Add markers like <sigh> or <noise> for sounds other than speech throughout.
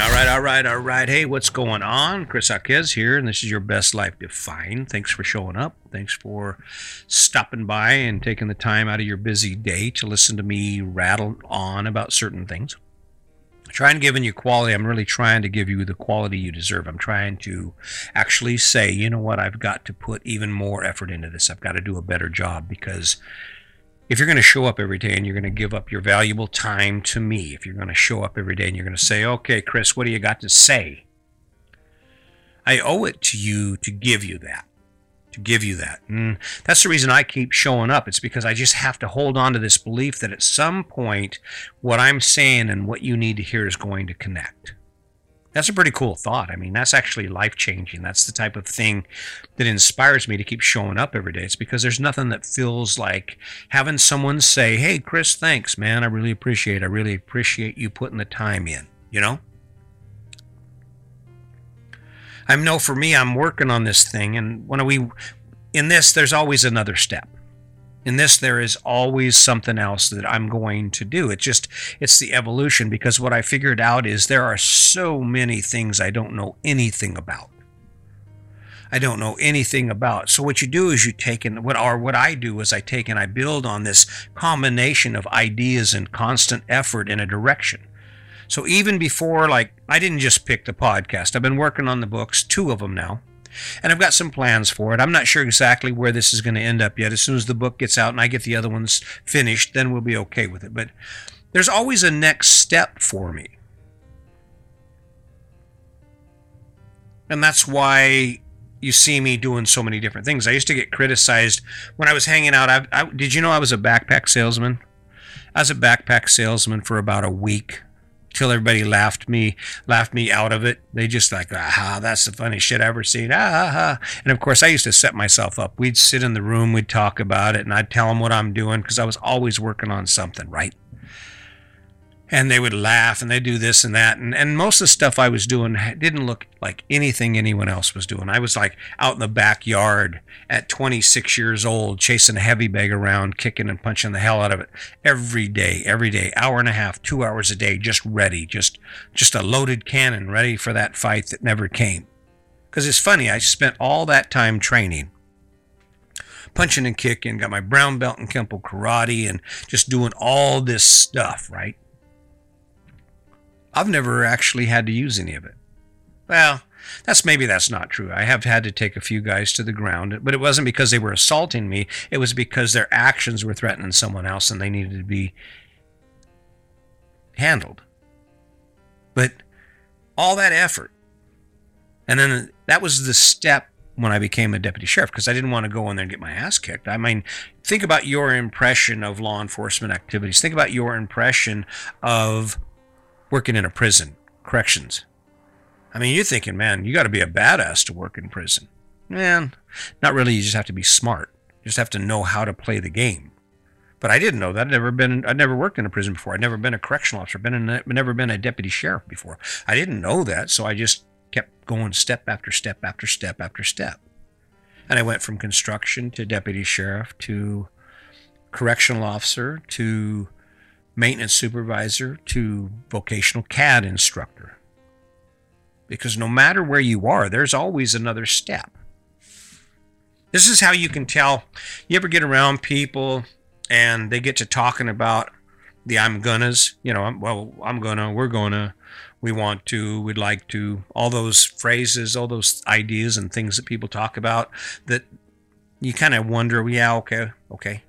All right, all right, all right. Hey, what's going on? Chris Arquez here, and this is your best life defined. Thanks for showing up. Thanks for stopping by and taking the time out of your busy day to listen to me rattle on about certain things. I'm trying to give you quality. I'm really trying to give you the quality you deserve. I'm trying to actually say, you know what, I've got to put even more effort into this. I've got to do a better job because if you're going to show up every day and you're going to give up your valuable time to me, if you're going to show up every day and you're going to say, okay, Chris, what do you got to say? I owe it to you to give you that. To give you that. And that's the reason I keep showing up. It's because I just have to hold on to this belief that at some point, what I'm saying and what you need to hear is going to connect. That's a pretty cool thought. I mean, that's actually life changing. That's the type of thing that inspires me to keep showing up every day. It's because there's nothing that feels like having someone say, Hey, Chris, thanks, man. I really appreciate it. I really appreciate you putting the time in, you know? I know for me, I'm working on this thing. And when we, in this, there's always another step in this there is always something else that i'm going to do. It's just it's the evolution because what i figured out is there are so many things i don't know anything about. I don't know anything about. So what you do is you take and what or what i do is i take and i build on this combination of ideas and constant effort in a direction. So even before like i didn't just pick the podcast. I've been working on the books two of them now and I've got some plans for it. I'm not sure exactly where this is going to end up yet. As soon as the book gets out and I get the other ones finished, then we'll be okay with it. But there's always a next step for me. And that's why you see me doing so many different things. I used to get criticized when I was hanging out. I, I, did you know I was a backpack salesman? I was a backpack salesman for about a week till everybody laughed me laughed me out of it. They just like, ah, that's the funniest shit I've ever seen. Ah, and of course, I used to set myself up. We'd sit in the room, we'd talk about it, and I'd tell them what I'm doing because I was always working on something, right? And they would laugh and they do this and that and, and most of the stuff i was doing didn't look like anything anyone else was doing. I was like out in the backyard at 26 years old chasing a heavy bag around kicking and punching the hell out of it every day every day hour and a half two hours a day just ready just just a loaded cannon ready for that fight that never came. Because it's funny i spent all that time training punching and kicking got my brown belt in kempo karate and just doing all this stuff right I've never actually had to use any of it. Well, that's maybe that's not true. I have had to take a few guys to the ground, but it wasn't because they were assaulting me. It was because their actions were threatening someone else and they needed to be handled. But all that effort. And then that was the step when I became a deputy sheriff because I didn't want to go in there and get my ass kicked. I mean, think about your impression of law enforcement activities. Think about your impression of working in a prison, corrections. I mean, you're thinking, man, you got to be a badass to work in prison. Man, not really. You just have to be smart. You just have to know how to play the game. But I didn't know that. I'd never been. I'd never worked in a prison before. I'd never been a correctional officer. Been in, never been a deputy sheriff before. I didn't know that, so I just kept going step after step after step after step. And I went from construction to deputy sheriff to correctional officer to maintenance supervisor to vocational CAD instructor. Because no matter where you are, there's always another step. This is how you can tell. You ever get around people and they get to talking about the I'm gonnas, you know, well, I'm gonna, we're gonna, we want to, we'd like to, all those phrases, all those ideas and things that people talk about that you kind of wonder, yeah, okay, okay,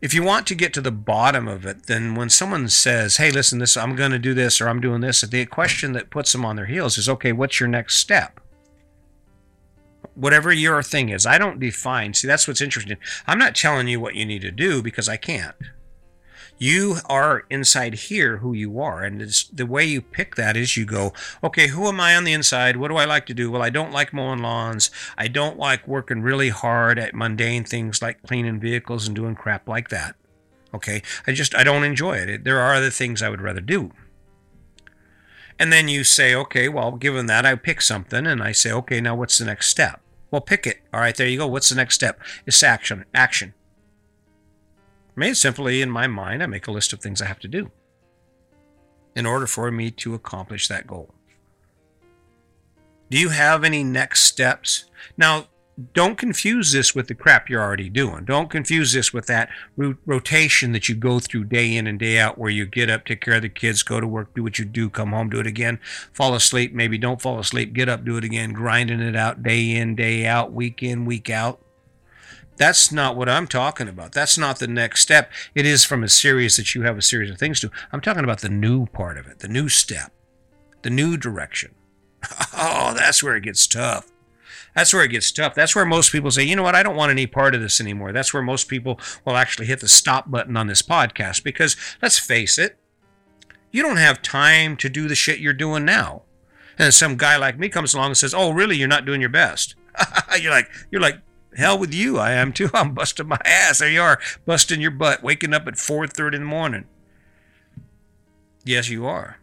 if you want to get to the bottom of it, then when someone says, "Hey, listen, this I'm going to do this or I'm doing this," the question that puts them on their heels is, "Okay, what's your next step?" Whatever your thing is, I don't define. See, that's what's interesting. I'm not telling you what you need to do because I can't. You are inside here who you are. And the way you pick that is you go, okay, who am I on the inside? What do I like to do? Well, I don't like mowing lawns. I don't like working really hard at mundane things like cleaning vehicles and doing crap like that. Okay. I just, I don't enjoy it. There are other things I would rather do. And then you say, okay, well, given that, I pick something and I say, okay, now what's the next step? Well, pick it. All right, there you go. What's the next step? It's action. Action. I simply in my mind, I make a list of things I have to do. in order for me to accomplish that goal. Do you have any next steps? Now, don't confuse this with the crap you're already doing. Don't confuse this with that rotation that you go through day in and day out where you get up, take care of the kids, go to work, do what you do, come home, do it again, fall asleep, maybe don't fall asleep, get up, do it again, grinding it out day in, day out, week in, week out. That's not what I'm talking about. That's not the next step. It is from a series that you have a series of things to. I'm talking about the new part of it, the new step, the new direction. <laughs> Oh, that's where it gets tough. That's where it gets tough. That's where most people say, you know what, I don't want any part of this anymore. That's where most people will actually hit the stop button on this podcast because let's face it, you don't have time to do the shit you're doing now. And some guy like me comes along and says, "Oh, really? You're not doing your best." <laughs> you're like, you're like, hell with you. I am too. <laughs> I'm busting my ass. There you are, busting your butt, waking up at 4:30 in the morning. Yes, you are.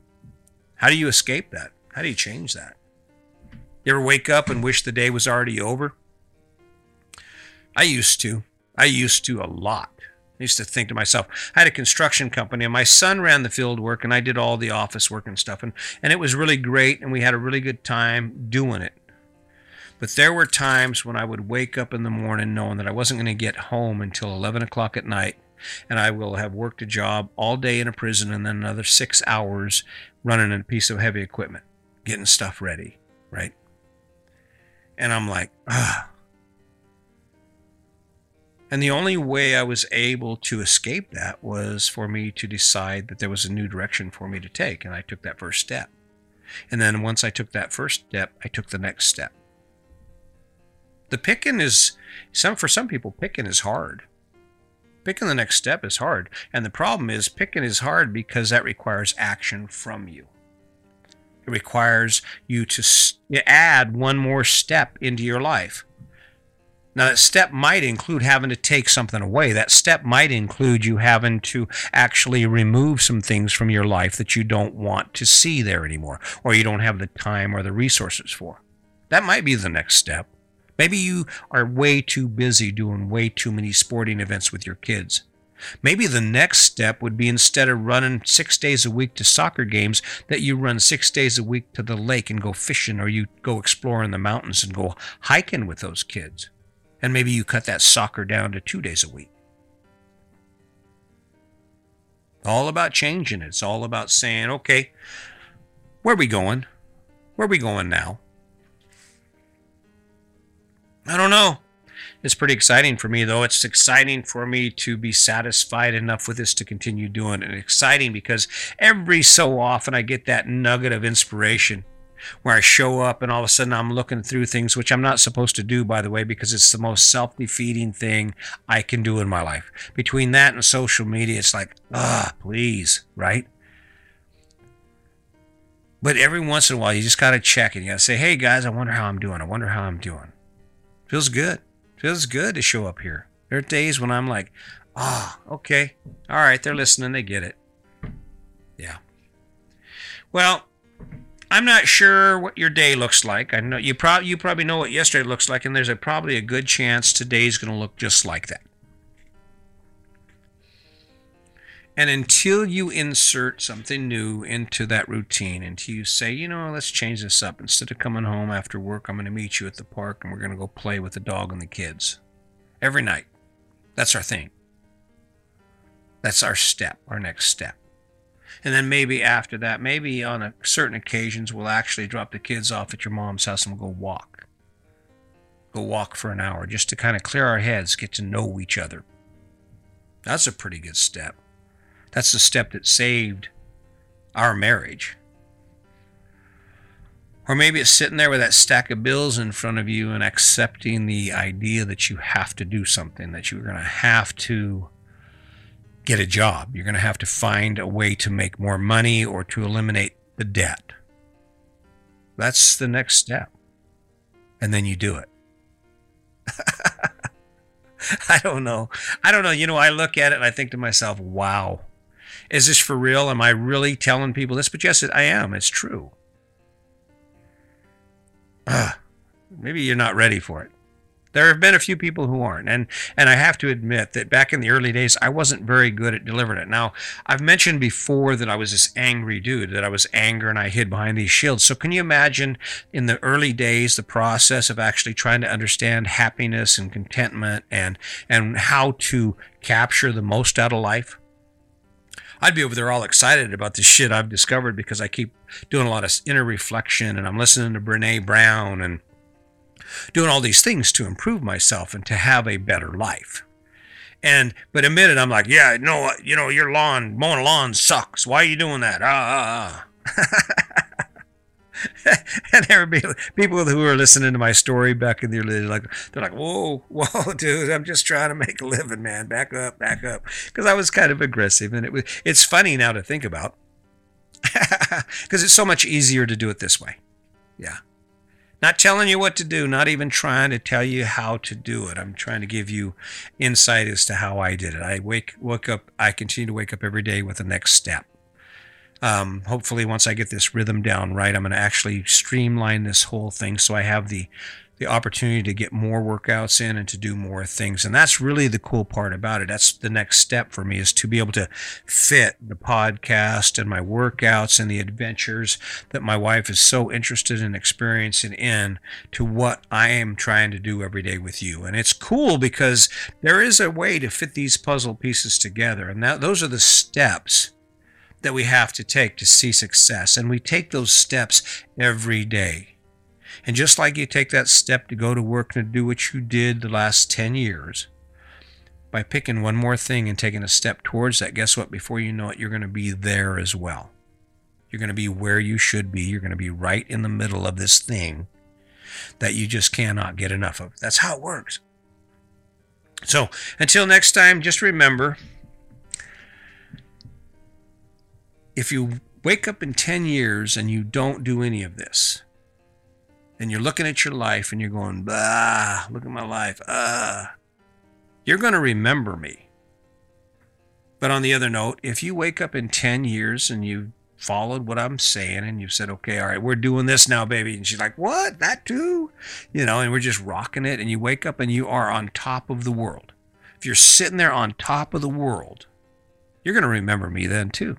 How do you escape that? How do you change that? You ever wake up and wish the day was already over? I used to. I used to a lot. I used to think to myself, I had a construction company and my son ran the field work and I did all the office work and stuff. And, and it was really great and we had a really good time doing it. But there were times when I would wake up in the morning knowing that I wasn't going to get home until 11 o'clock at night. And I will have worked a job all day in a prison and then another six hours running a piece of heavy equipment, getting stuff ready, right? And I'm like, ah. And the only way I was able to escape that was for me to decide that there was a new direction for me to take. And I took that first step. And then once I took that first step, I took the next step. The picking is some for some people picking is hard. Picking the next step is hard. And the problem is picking is hard because that requires action from you. It requires you to add one more step into your life. Now, that step might include having to take something away. That step might include you having to actually remove some things from your life that you don't want to see there anymore, or you don't have the time or the resources for. That might be the next step. Maybe you are way too busy doing way too many sporting events with your kids. Maybe the next step would be instead of running six days a week to soccer games, that you run six days a week to the lake and go fishing, or you go exploring the mountains and go hiking with those kids. And maybe you cut that soccer down to two days a week. All about changing. It's all about saying, okay, where are we going? Where are we going now? I don't know. It's pretty exciting for me, though. It's exciting for me to be satisfied enough with this to continue doing it. And exciting because every so often I get that nugget of inspiration where I show up and all of a sudden I'm looking through things, which I'm not supposed to do, by the way, because it's the most self defeating thing I can do in my life. Between that and social media, it's like, ah, please, right? But every once in a while, you just got to check and you got to say, hey guys, I wonder how I'm doing. I wonder how I'm doing. Feels good. Feels good to show up here. There are days when I'm like, ah, oh, okay. All right, they're listening. They get it. Yeah. Well, I'm not sure what your day looks like. I know you probably you probably know what yesterday looks like, and there's a, probably a good chance today's going to look just like that. And until you insert something new into that routine, until you say, you know, let's change this up. Instead of coming home after work, I'm going to meet you at the park and we're going to go play with the dog and the kids. Every night. That's our thing. That's our step, our next step. And then maybe after that, maybe on certain occasions, we'll actually drop the kids off at your mom's house and we'll go walk. Go walk for an hour just to kind of clear our heads, get to know each other. That's a pretty good step. That's the step that saved our marriage. Or maybe it's sitting there with that stack of bills in front of you and accepting the idea that you have to do something, that you're going to have to get a job. You're going to have to find a way to make more money or to eliminate the debt. That's the next step. And then you do it. <laughs> I don't know. I don't know. You know, I look at it and I think to myself, wow, is this for real? Am I really telling people this? But yes, I am. It's true. Uh, maybe you're not ready for it. There have been a few people who aren't, and and I have to admit that back in the early days, I wasn't very good at delivering it. Now, I've mentioned before that I was this angry dude, that I was anger and I hid behind these shields. So can you imagine in the early days the process of actually trying to understand happiness and contentment and and how to capture the most out of life? I'd be over there all excited about the shit I've discovered because I keep doing a lot of inner reflection and I'm listening to Brene Brown and doing all these things to improve myself and to have a better life. And but a minute I'm like, yeah, no, you know, your lawn mowing lawn sucks. Why are you doing that? Ah, ah, ah. <laughs> <laughs> and there everybody, people who are listening to my story back in the early, like they're like, "Whoa, whoa, <laughs> dude! I'm just trying to make a living, man. Back up, back up." Because I was kind of aggressive, and it was. It's funny now to think about, <laughs> because it's so much easier to do it this way. Yeah. Not telling you what to do, not even trying to tell you how to do it. I'm trying to give you insight as to how I did it. I wake woke up, I continue to wake up every day with the next step. Um, hopefully, once I get this rhythm down right, I'm going to actually streamline this whole thing so I have the the opportunity to get more workouts in and to do more things. And that's really the cool part about it. That's the next step for me is to be able to fit the podcast and my workouts and the adventures that my wife is so interested in experiencing in to what I am trying to do every day with you. And it's cool because there is a way to fit these puzzle pieces together. And that, those are the steps that we have to take to see success. And we take those steps every day. And just like you take that step to go to work and to do what you did the last 10 years, by picking one more thing and taking a step towards that, guess what? Before you know it, you're going to be there as well. You're going to be where you should be. You're going to be right in the middle of this thing that you just cannot get enough of. That's how it works. So until next time, just remember if you wake up in 10 years and you don't do any of this, and you're looking at your life and you're going, bah, look at my life, ah, you're going to remember me. But on the other note, if you wake up in 10 years and you followed what I'm saying and you said, okay, all right, we're doing this now, baby. And she's like, what? That too? You know, and we're just rocking it. And you wake up and you are on top of the world. If you're sitting there on top of the world, you're going to remember me then too.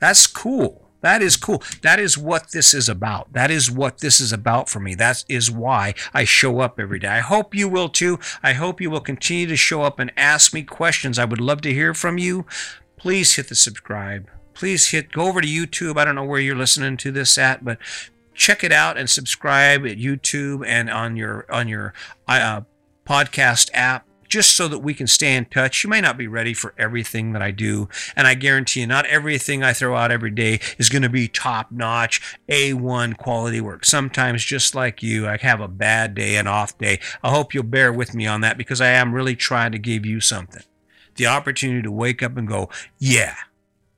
That's cool. That is cool. That is what this is about. That is what this is about for me. That is why I show up every day. I hope you will too. I hope you will continue to show up and ask me questions. I would love to hear from you. Please hit the subscribe. Please hit go over to YouTube. I don't know where you're listening to this at, but check it out and subscribe at YouTube and on your on your uh, podcast app just so that we can stay in touch. You may not be ready for everything that I do, and I guarantee you, not everything I throw out every day is going to be top notch, A1 quality work. Sometimes, just like you, I have a bad day, an off day. I hope you'll bear with me on that because I am really trying to give you something the opportunity to wake up and go, yeah,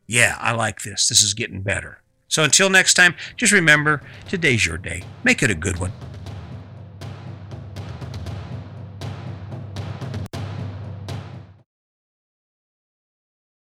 yeah, I like this. This is getting better. So until next time, just remember today's your day. Make it a good one.